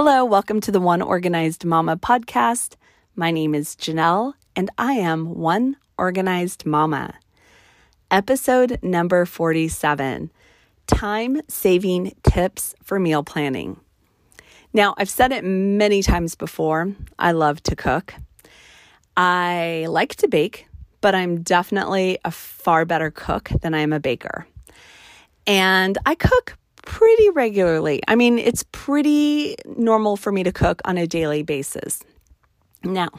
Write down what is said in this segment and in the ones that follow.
Hello, welcome to the One Organized Mama podcast. My name is Janelle, and I am One Organized Mama. Episode number 47 Time Saving Tips for Meal Planning. Now, I've said it many times before. I love to cook. I like to bake, but I'm definitely a far better cook than I am a baker. And I cook pretty regularly. I mean, it's pretty normal for me to cook on a daily basis. Now,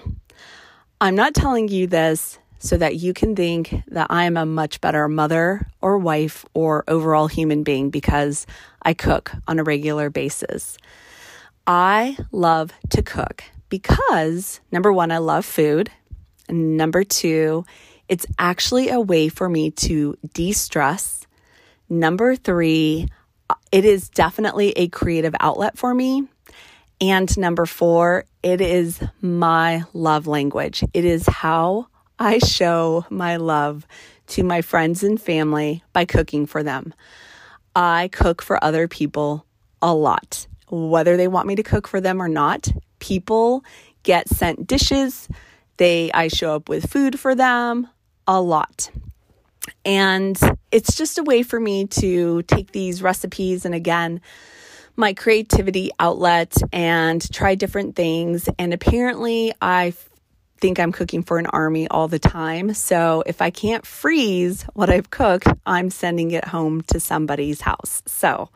I'm not telling you this so that you can think that I'm a much better mother or wife or overall human being because I cook on a regular basis. I love to cook because number one, I love food. And number two, it's actually a way for me to de stress. Number three, it is definitely a creative outlet for me. And number four, it is my love language. It is how I show my love to my friends and family by cooking for them. I cook for other people a lot, whether they want me to cook for them or not. People get sent dishes. They I show up with food for them a lot. And it's just a way for me to take these recipes and again, my creativity outlet and try different things. And apparently, I think I'm cooking for an army all the time. So if I can't freeze what I've cooked, I'm sending it home to somebody's house. So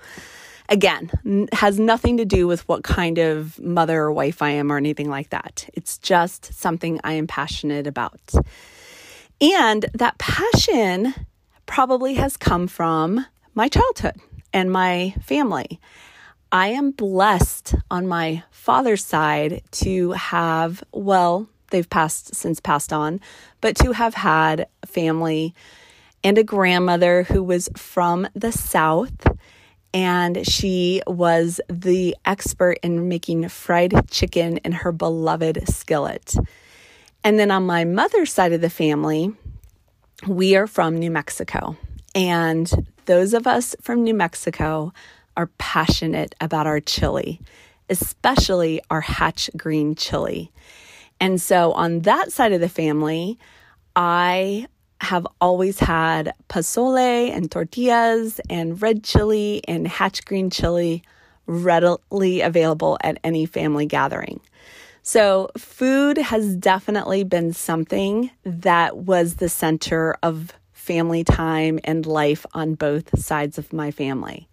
again, has nothing to do with what kind of mother or wife I am or anything like that. It's just something I am passionate about. And that passion probably has come from my childhood and my family. I am blessed on my father's side to have, well, they've passed since passed on, but to have had family and a grandmother who was from the South. And she was the expert in making fried chicken in her beloved skillet. And then on my mother's side of the family, we are from New Mexico. And those of us from New Mexico are passionate about our chili, especially our hatch green chili. And so on that side of the family, I have always had pozole and tortillas and red chili and hatch green chili readily available at any family gathering. So, food has definitely been something that was the center of family time and life on both sides of my family.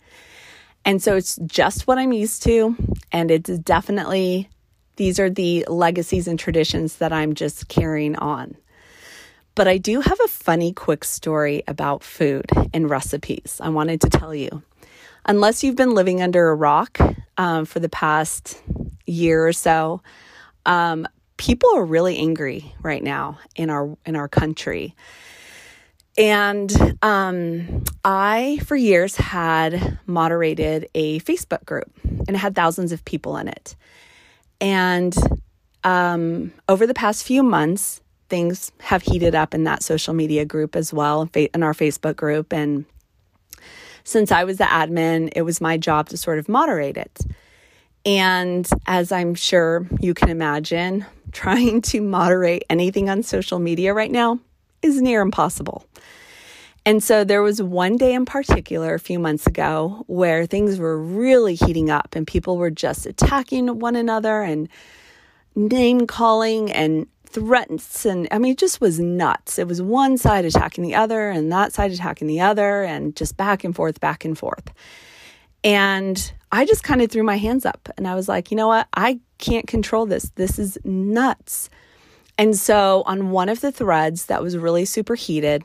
And so it's just what I'm used to. And it's definitely, these are the legacies and traditions that I'm just carrying on. But I do have a funny, quick story about food and recipes I wanted to tell you. Unless you've been living under a rock um, for the past year or so, um, people are really angry right now in our in our country. And um, I, for years, had moderated a Facebook group and it had thousands of people in it. And um, over the past few months, things have heated up in that social media group as well, in our Facebook group. And since I was the admin, it was my job to sort of moderate it. And as I'm sure you can imagine, trying to moderate anything on social media right now is near impossible. And so there was one day in particular a few months ago where things were really heating up and people were just attacking one another and name calling and threats and I mean it just was nuts. It was one side attacking the other and that side attacking the other and just back and forth back and forth. And I just kind of threw my hands up and I was like, you know what? I can't control this. This is nuts. And so on one of the threads that was really super heated,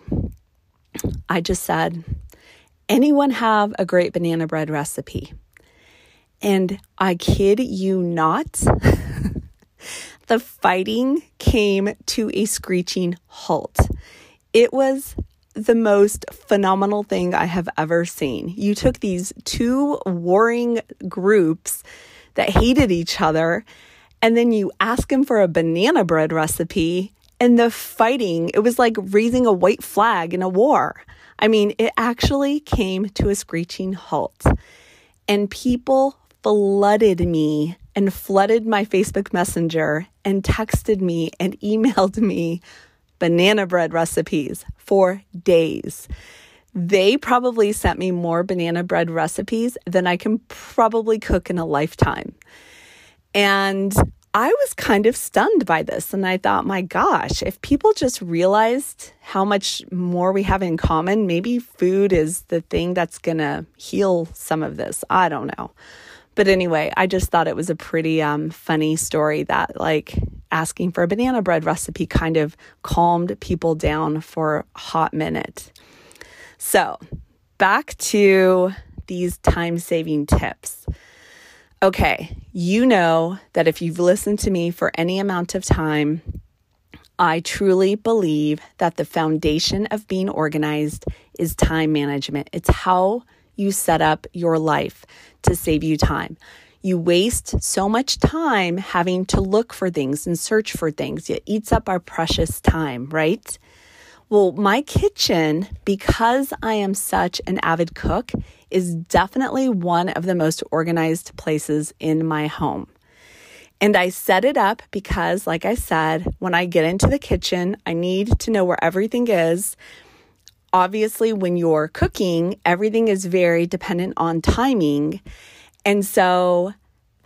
I just said, anyone have a great banana bread recipe? And I kid you not, the fighting came to a screeching halt. It was the most phenomenal thing I have ever seen. You took these two warring groups that hated each other, and then you ask them for a banana bread recipe, and the fighting, it was like raising a white flag in a war. I mean, it actually came to a screeching halt, and people flooded me and flooded my Facebook Messenger and texted me and emailed me banana bread recipes for days. They probably sent me more banana bread recipes than I can probably cook in a lifetime. And I was kind of stunned by this. And I thought, my gosh, if people just realized how much more we have in common, maybe food is the thing that's going to heal some of this. I don't know. But anyway, I just thought it was a pretty um, funny story that, like, asking for a banana bread recipe kind of calmed people down for a hot minute. So, back to these time saving tips. Okay, you know that if you've listened to me for any amount of time, I truly believe that the foundation of being organized is time management. It's how you set up your life to save you time. You waste so much time having to look for things and search for things. It eats up our precious time, right? Well, my kitchen, because I am such an avid cook, is definitely one of the most organized places in my home. And I set it up because, like I said, when I get into the kitchen, I need to know where everything is obviously, when you're cooking, everything is very dependent on timing. And so,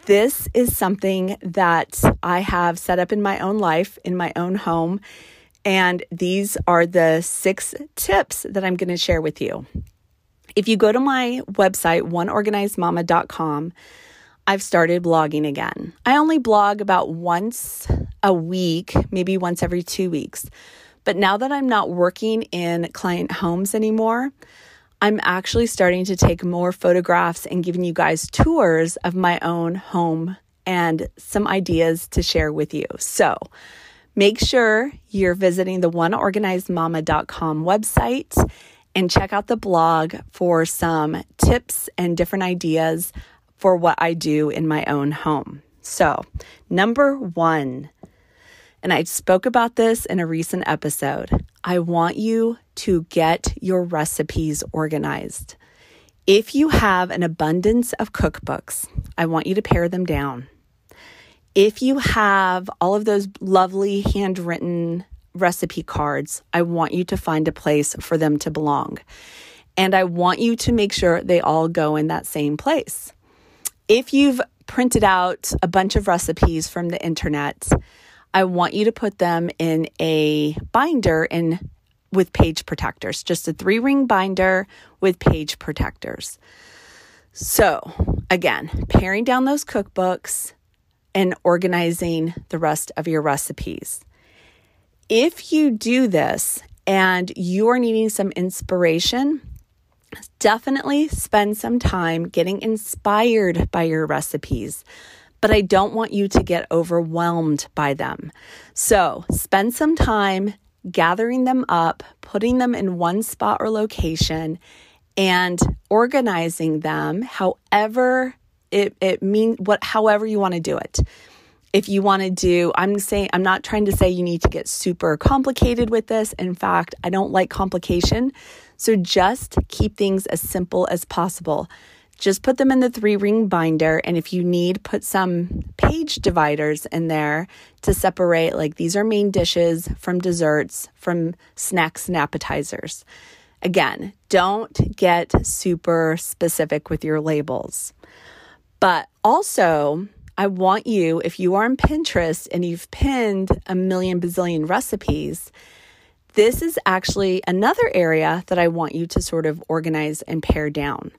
this is something that I have set up in my own life, in my own home. And these are the six tips that I'm going to share with you. If you go to my website, oneorganizedmama.com, I've started blogging again. I only blog about once a week, maybe once every two weeks. But now that I'm not working in client homes anymore, I'm actually starting to take more photographs and giving you guys tours of my own home and some ideas to share with you. So make sure you're visiting the oneorganizedmama.com website and check out the blog for some tips and different ideas for what I do in my own home. So, number one, and I spoke about this in a recent episode. I want you to get your recipes organized. If you have an abundance of cookbooks, I want you to pare them down. If you have all of those lovely handwritten recipe cards, I want you to find a place for them to belong. And I want you to make sure they all go in that same place. If you've printed out a bunch of recipes from the internet, I want you to put them in a binder in with page protectors, just a three ring binder with page protectors. So, again, paring down those cookbooks and organizing the rest of your recipes. If you do this and you are needing some inspiration, definitely spend some time getting inspired by your recipes but I don't want you to get overwhelmed by them. So spend some time gathering them up, putting them in one spot or location, and organizing them however it, it means what however you want to do it. If you want to do, I'm saying I'm not trying to say you need to get super complicated with this. In fact, I don't like complication. So just keep things as simple as possible just put them in the three ring binder. And if you need, put some page dividers in there to separate, like these are main dishes from desserts, from snacks and appetizers. Again, don't get super specific with your labels. But also, I want you, if you are on Pinterest and you've pinned a million bazillion recipes, this is actually another area that I want you to sort of organize and pare down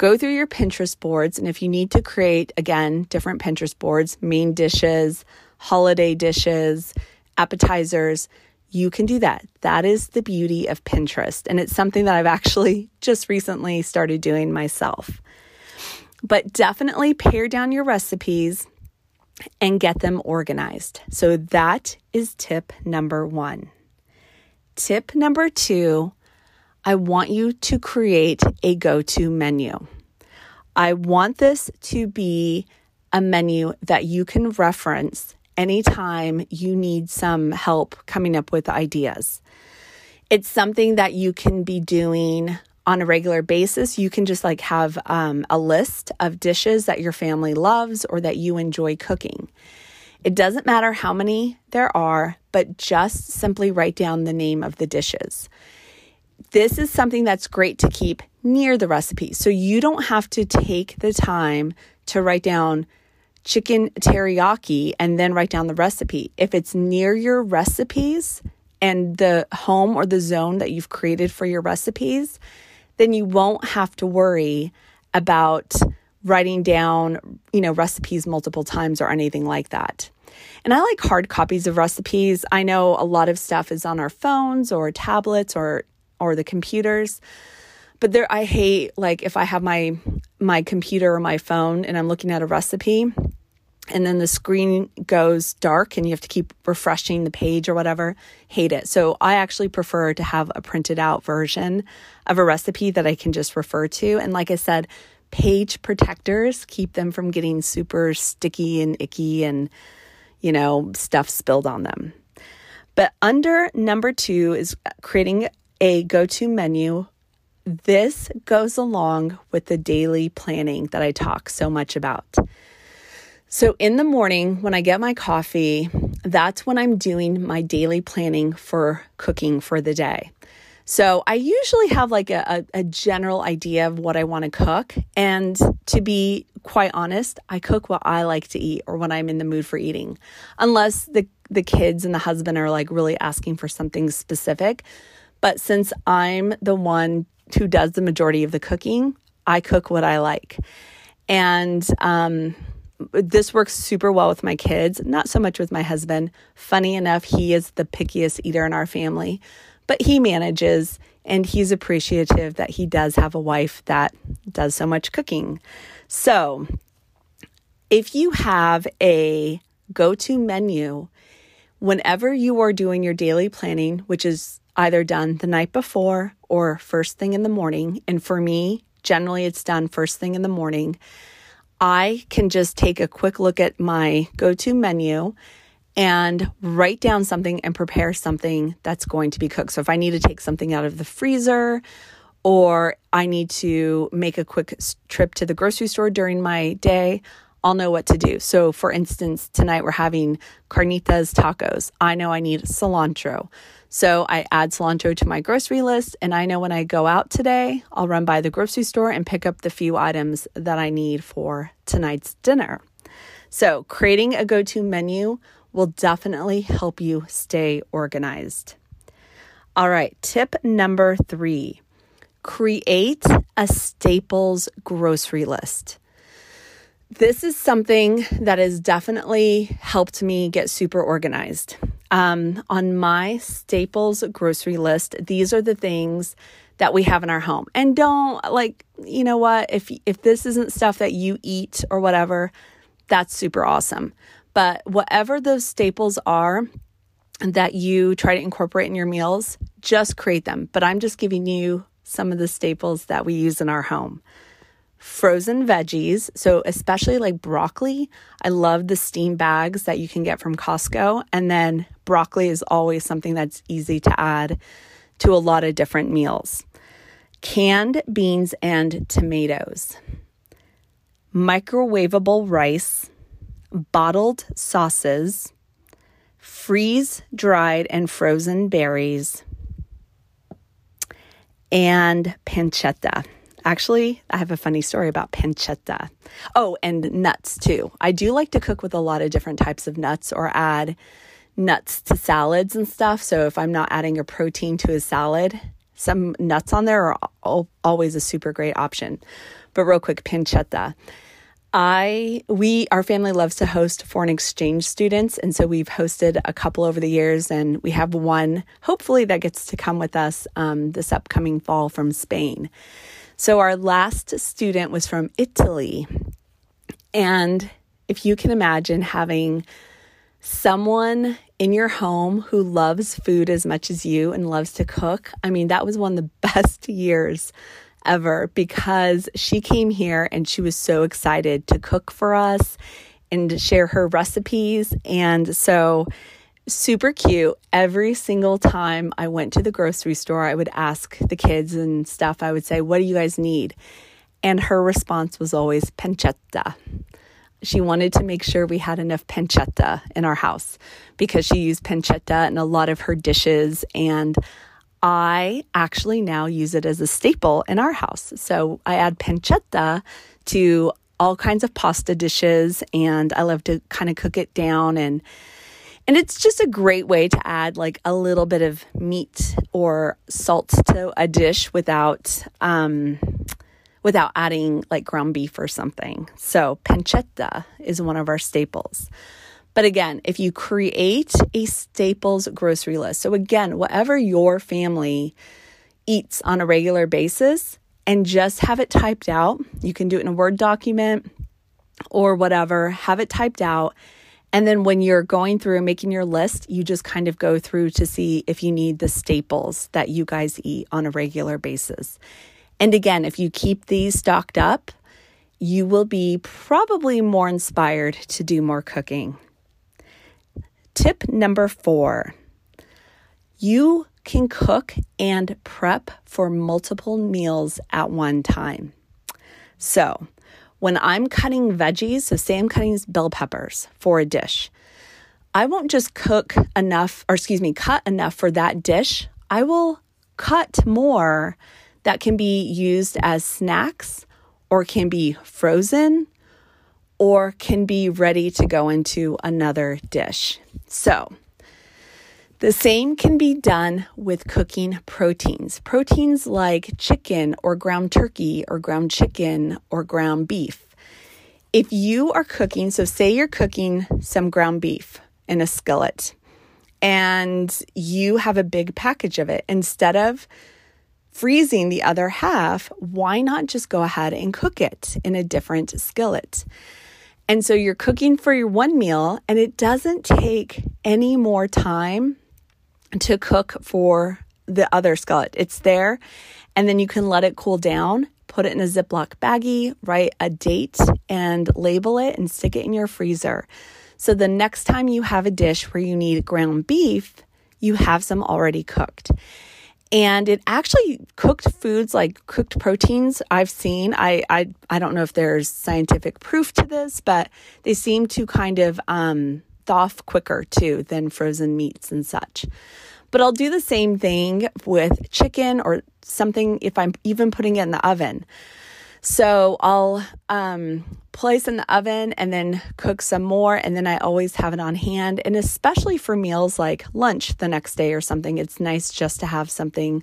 go through your Pinterest boards. And if you need to create, again, different Pinterest boards, main dishes, holiday dishes, appetizers, you can do that. That is the beauty of Pinterest. And it's something that I've actually just recently started doing myself. But definitely pare down your recipes and get them organized. So that is tip number one. Tip number two I want you to create a go to menu. I want this to be a menu that you can reference anytime you need some help coming up with ideas. It's something that you can be doing on a regular basis, you can just like have um, a list of dishes that your family loves or that you enjoy cooking. It doesn't matter how many there are, but just simply write down the name of the dishes. This is something that's great to keep near the recipe. So you don't have to take the time to write down chicken teriyaki and then write down the recipe. If it's near your recipes and the home or the zone that you've created for your recipes, then you won't have to worry about writing down, you know, recipes multiple times or anything like that. And I like hard copies of recipes. I know a lot of stuff is on our phones or tablets or or the computers. But there I hate like if I have my my computer or my phone and I'm looking at a recipe and then the screen goes dark and you have to keep refreshing the page or whatever, hate it. So I actually prefer to have a printed out version of a recipe that I can just refer to. And like I said, page protectors keep them from getting super sticky and icky and, you know, stuff spilled on them. But under number two is creating a go to menu. This goes along with the daily planning that I talk so much about. So, in the morning, when I get my coffee, that's when I'm doing my daily planning for cooking for the day. So, I usually have like a, a, general idea of what I want to cook. And to be quite honest, I cook what I like to eat or when I'm in the mood for eating, unless the, the kids and the husband are like really asking for something specific. But since I'm the one who does the majority of the cooking, I cook what I like. And, um, this works super well with my kids, not so much with my husband. Funny enough, he is the pickiest eater in our family, but he manages and he's appreciative that he does have a wife that does so much cooking. So, if you have a go to menu, whenever you are doing your daily planning, which is either done the night before or first thing in the morning, and for me, generally it's done first thing in the morning I can just take a quick look at my go to menu and write down something and prepare something that's going to be cooked. So if I need to take something out of the freezer or I need to make a quick trip to the grocery store during my day, I'll know what to do. So, for instance, tonight we're having carnitas tacos. I know I need cilantro. So I add cilantro to my grocery list, and I know when I go out today, I'll run by the grocery store and pick up the few items that I need for tonight's dinner. So, creating a go to menu will definitely help you stay organized. All right, tip number three create a staples grocery list. This is something that has definitely helped me get super organized. Um, on my staples grocery list, these are the things that we have in our home. And don't like, you know what, if if this isn't stuff that you eat or whatever, that's super awesome. But whatever those staples are that you try to incorporate in your meals, just create them. But I'm just giving you some of the staples that we use in our home frozen veggies. So, especially like broccoli, I love the steam bags that you can get from Costco. And then broccoli is always something that's easy to add to a lot of different meals. Canned beans and tomatoes, microwavable rice, bottled sauces, freeze dried and frozen berries, and pancetta. Actually, I have a funny story about pancetta. Oh, and nuts too. I do like to cook with a lot of different types of nuts or add nuts to salads and stuff. So if I'm not adding a protein to a salad, some nuts on there are always a super great option. But real quick, pancetta. I we our family loves to host foreign exchange students and so we've hosted a couple over the years and we have one hopefully that gets to come with us um, this upcoming fall from Spain. So, our last student was from Italy. And if you can imagine having someone in your home who loves food as much as you and loves to cook, I mean, that was one of the best years ever because she came here and she was so excited to cook for us and share her recipes. And so, super cute. Every single time I went to the grocery store, I would ask the kids and stuff, I would say, What do you guys need? And her response was always pancetta. She wanted to make sure we had enough pancetta in our house because she used pancetta in a lot of her dishes. And I actually now use it as a staple in our house. So I add pancetta to all kinds of pasta dishes and I love to kind of cook it down and and it's just a great way to add like a little bit of meat or salt to a dish without um, without adding like ground beef or something. So pancetta is one of our staples. But again, if you create a staples grocery list, so again, whatever your family eats on a regular basis, and just have it typed out. You can do it in a Word document or whatever, have it typed out. And then when you're going through making your list, you just kind of go through to see if you need the staples that you guys eat on a regular basis. And again, if you keep these stocked up, you will be probably more inspired to do more cooking. Tip number four you can cook and prep for multiple meals at one time. So, when I'm cutting veggies, so say I'm cutting bell peppers for a dish, I won't just cook enough, or excuse me, cut enough for that dish. I will cut more that can be used as snacks or can be frozen or can be ready to go into another dish. So, the same can be done with cooking proteins. Proteins like chicken or ground turkey or ground chicken or ground beef. If you are cooking, so say you're cooking some ground beef in a skillet and you have a big package of it, instead of freezing the other half, why not just go ahead and cook it in a different skillet? And so you're cooking for your one meal, and it doesn't take any more time to cook for the other skillet. It's there, and then you can let it cool down. Put it in a Ziploc baggie, write a date and label it and stick it in your freezer. So the next time you have a dish where you need ground beef, you have some already cooked and it actually cooked foods like cooked proteins i've seen i i, I don't know if there's scientific proof to this but they seem to kind of um, thaw quicker too than frozen meats and such but i'll do the same thing with chicken or something if i'm even putting it in the oven so I'll um, place in the oven and then cook some more. And then I always have it on hand. And especially for meals like lunch the next day or something, it's nice just to have something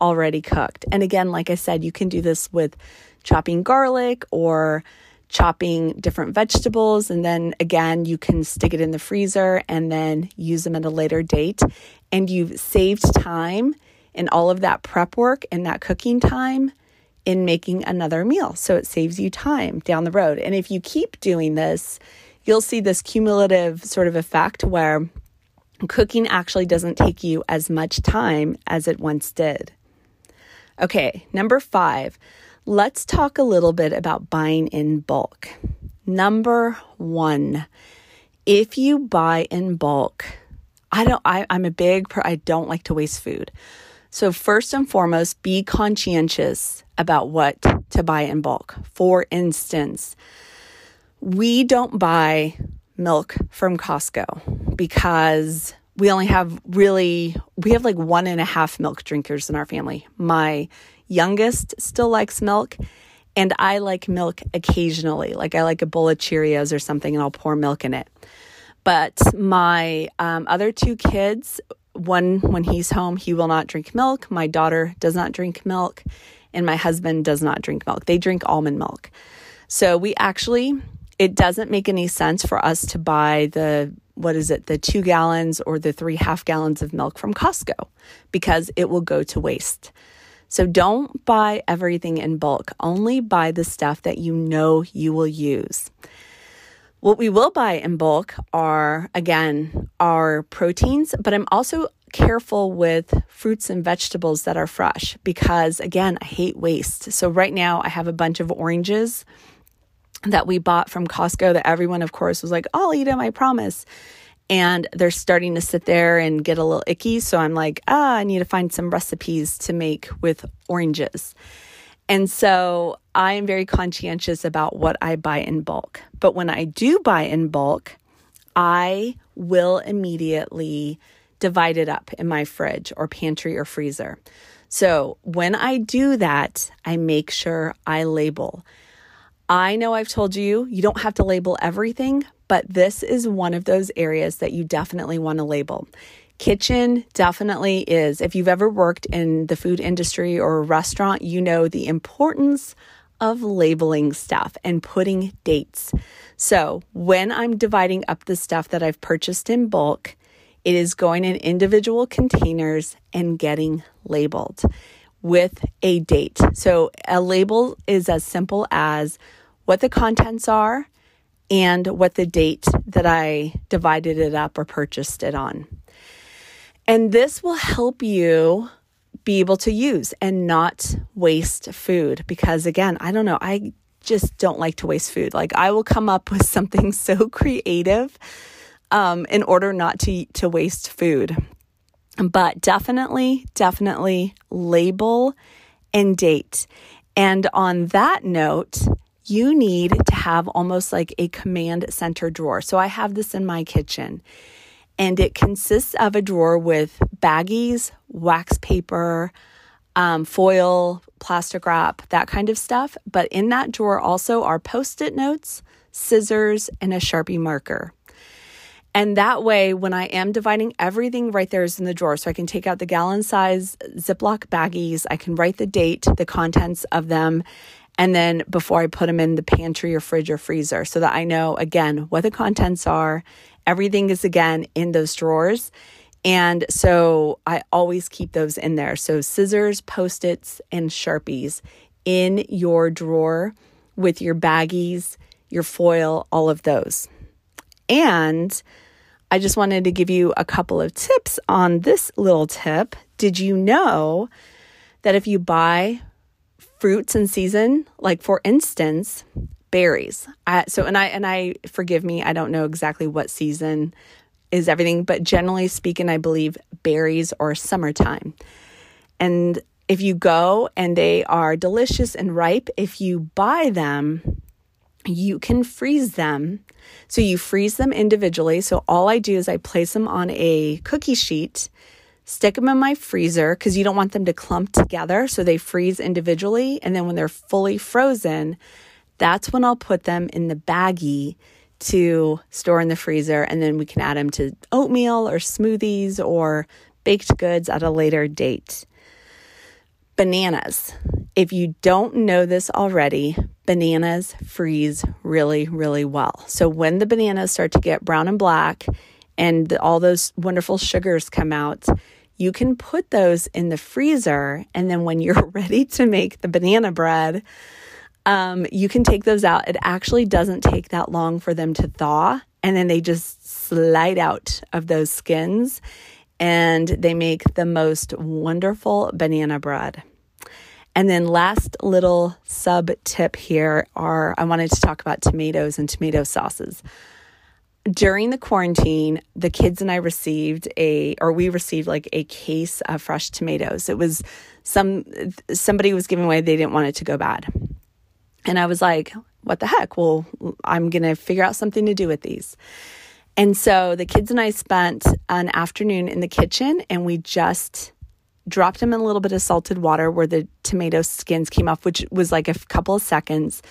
already cooked. And again, like I said, you can do this with chopping garlic or chopping different vegetables. And then again, you can stick it in the freezer and then use them at a later date. And you've saved time in all of that prep work and that cooking time in making another meal. So it saves you time down the road. And if you keep doing this, you'll see this cumulative sort of effect where cooking actually doesn't take you as much time as it once did. Okay, number five, let's talk a little bit about buying in bulk. Number one, if you buy in bulk, I don't, I, I'm a big, I don't like to waste food. So, first and foremost, be conscientious about what to buy in bulk. For instance, we don't buy milk from Costco because we only have really, we have like one and a half milk drinkers in our family. My youngest still likes milk, and I like milk occasionally. Like I like a bowl of Cheerios or something, and I'll pour milk in it. But my um, other two kids, one when he's home, he will not drink milk. My daughter does not drink milk, and my husband does not drink milk. They drink almond milk. So we actually, it doesn't make any sense for us to buy the, what is it, the two gallons or the three half gallons of milk from Costco because it will go to waste. So don't buy everything in bulk, only buy the stuff that you know you will use. What we will buy in bulk are, again, our proteins, but I'm also careful with fruits and vegetables that are fresh because, again, I hate waste. So, right now, I have a bunch of oranges that we bought from Costco that everyone, of course, was like, I'll eat them, I promise. And they're starting to sit there and get a little icky. So I'm like, ah, I need to find some recipes to make with oranges. And so I am very conscientious about what I buy in bulk. But when I do buy in bulk, I will immediately divide it up in my fridge or pantry or freezer. So when I do that, I make sure I label. I know I've told you, you don't have to label everything, but this is one of those areas that you definitely want to label. Kitchen definitely is. If you've ever worked in the food industry or a restaurant, you know the importance of labeling stuff and putting dates. So when I'm dividing up the stuff that I've purchased in bulk, it is going in individual containers and getting labeled with a date. So a label is as simple as what the contents are and what the date that I divided it up or purchased it on. And this will help you be able to use and not waste food because, again, I don't know, I just don't like to waste food. Like, I will come up with something so creative um, in order not to, to waste food. But definitely, definitely label and date. And on that note, you need to have almost like a command center drawer. So I have this in my kitchen and it consists of a drawer with baggies, wax paper, um, foil, plastic wrap, that kind of stuff. But in that drawer also are post it notes, scissors, and a Sharpie marker. And that way, when I am dividing everything right there is in the drawer, so I can take out the gallon size Ziploc baggies, I can write the date, the contents of them, and then before I put them in the pantry or fridge or freezer so that I know again what the contents are. Everything is again in those drawers. And so I always keep those in there. So scissors, post its, and Sharpies in your drawer with your baggies, your foil, all of those. And I just wanted to give you a couple of tips on this little tip. Did you know that if you buy fruits in season, like for instance, berries. I, so and I and I forgive me, I don't know exactly what season is everything, but generally speaking, I believe berries are summertime. And if you go and they are delicious and ripe, if you buy them, you can freeze them. So you freeze them individually. So all I do is I place them on a cookie sheet stick them in my freezer because you don't want them to clump together. So they freeze individually. And then when they're fully frozen, that's when I'll put them in the baggie to store in the freezer. And then we can add them to oatmeal or smoothies or baked goods at a later date. Bananas. If you don't know this already, bananas freeze really, really well. So when the bananas start to get brown and black and all those wonderful sugars come out, you can put those in the freezer. And then when you're ready to make the banana bread, um, you can take those out. It actually doesn't take that long for them to thaw. And then they just slide out of those skins and they make the most wonderful banana bread. And then, last little sub tip here are I wanted to talk about tomatoes and tomato sauces during the quarantine, the kids and I received a, or we received like a case of fresh tomatoes. It was some, somebody was giving away, they didn't want it to go bad. And I was like, what the heck? Well, I'm going to figure out something to do with these. And so the kids and I spent an afternoon in the kitchen and we just dropped them in a little bit of salted water where the tomato skins came off, which was like a couple of seconds,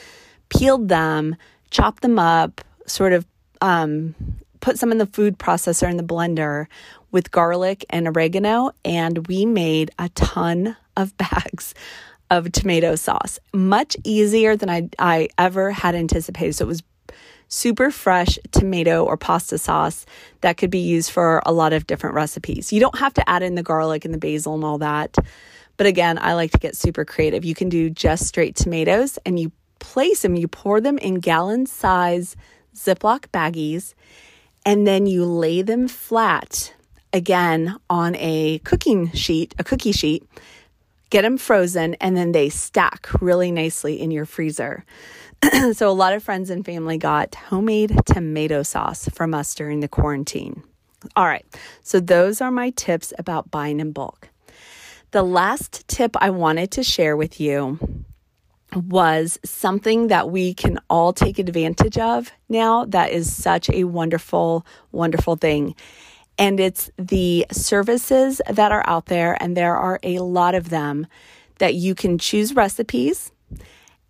peeled them, chopped them up, sort of um, put some in the food processor in the blender with garlic and oregano, and we made a ton of bags of tomato sauce. Much easier than I, I ever had anticipated. So it was super fresh tomato or pasta sauce that could be used for a lot of different recipes. You don't have to add in the garlic and the basil and all that. But again, I like to get super creative. You can do just straight tomatoes and you place them, you pour them in gallon size Ziploc baggies, and then you lay them flat again on a cooking sheet, a cookie sheet. get them frozen, and then they stack really nicely in your freezer. so, a lot of friends and family got homemade tomato sauce from us during the quarantine. All right, so those are my tips about buying in bulk. The last tip I wanted to share with you was something that we can all take advantage of now that is such a wonderful, wonderful thing. And it's the services that are out there, and there are a lot of them that you can choose recipes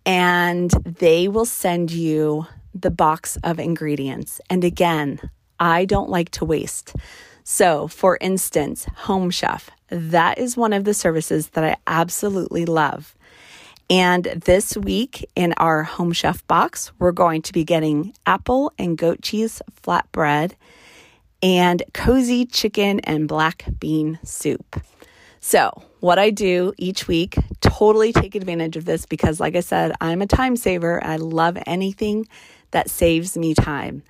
and they will send you the box of ingredients. And again, I don't like to waste. So, for instance, Home Chef, that is one of the services that I absolutely love. And this week in our Home Chef box, we're going to be getting apple and goat cheese flatbread and cozy chicken and black bean soup. So, what I do each week, totally take advantage of this because, like I said, I'm a time saver. I love anything that saves me time.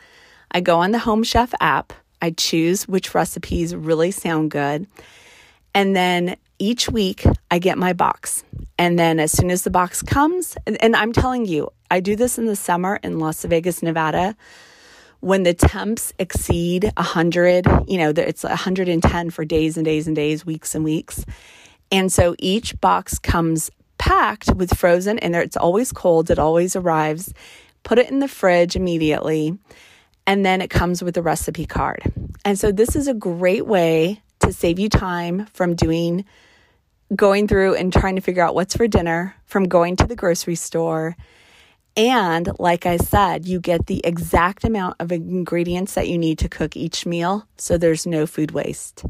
I go on the Home Chef app, I choose which recipes really sound good, and then each week I get my box. And then as soon as the box comes, and, and, I'm telling you, I do this in the summer in Las Vegas, Nevada, when the temps exceed 100, you know, it's 110 for days and days and days, weeks and weeks. And so each box comes packed with frozen and it's always cold, it always arrives. Put it in the fridge immediately. And then it comes with a recipe card. And so this is a great way to save you time from doing going through and trying to figure out what's for dinner, from going to the grocery store. And like I said, you get the exact amount of ingredients that you need to cook each meal, so there's no food waste.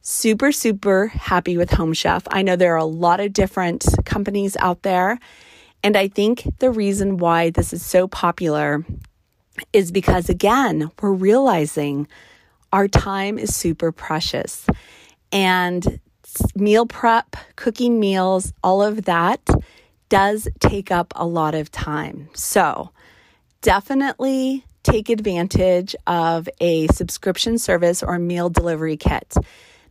Super, super happy with Home Chef. I know there are a lot of different companies out there. And I think the reason why this is so popular is because, again, we're realizing our time is super precious. And meal prep, cooking meals, all of that does take up a lot of time. So definitely take advantage of a subscription service or meal delivery kit.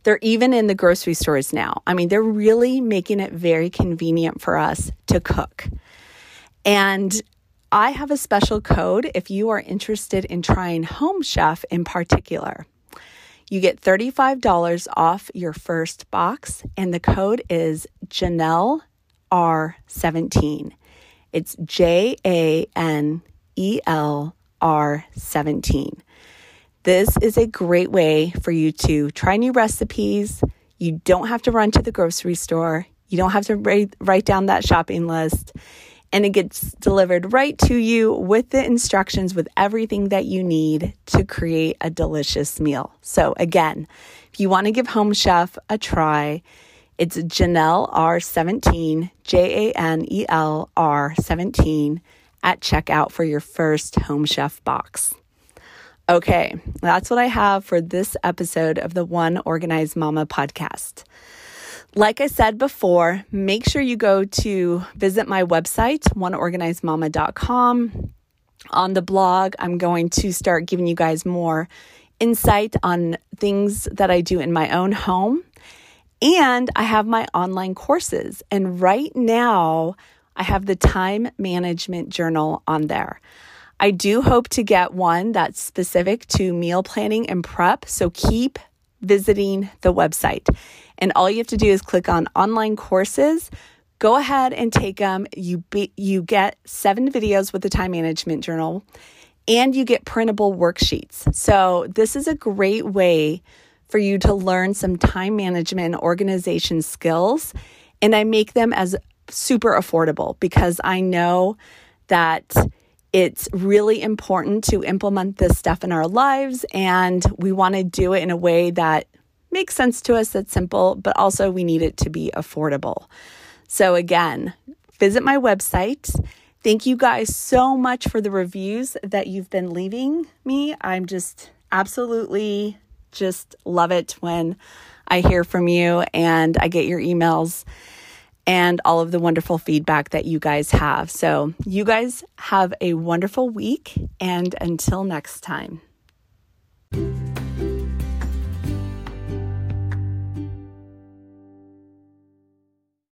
They're even in the grocery stores now. I mean, they're really making it very convenient for us to cook. And I have a special code if you are interested in trying Home Chef in particular. You get $35 off your first box, and the code is Janelle R17. It's J A N E L R 17. This is a great way for you to try new recipes. You don't have to run to the grocery store. You don't have to write, write down that shopping list and it gets delivered right to you with the instructions with everything that you need to create a delicious meal. So, again, if you want to give Home Chef a try, it's Janelle R17, J A N E L R 17 at checkout for your first Home Chef box. Okay, that's what I have for this episode of the One Organized Mama podcast. Like I said before, make sure you go to visit my website, oneorganizedmama.com. On the blog, I'm going to start giving you guys more insight on things that I do in my own home. And I have my online courses. And right now, I have the time management journal on there. I do hope to get one that's specific to meal planning and prep. So keep visiting the website. And all you have to do is click on online courses. Go ahead and take them. You be, you get seven videos with the time management journal and you get printable worksheets. So this is a great way for you to learn some time management and organization skills. And I make them as super affordable because I know that it's really important to implement this stuff in our lives and we want to do it in a way that makes sense to us, that's simple, but also we need it to be affordable. So, again, visit my website. Thank you guys so much for the reviews that you've been leaving me. I'm just absolutely just love it when I hear from you and I get your emails and all of the wonderful feedback that you guys have. So, you guys have a wonderful week, and until next time.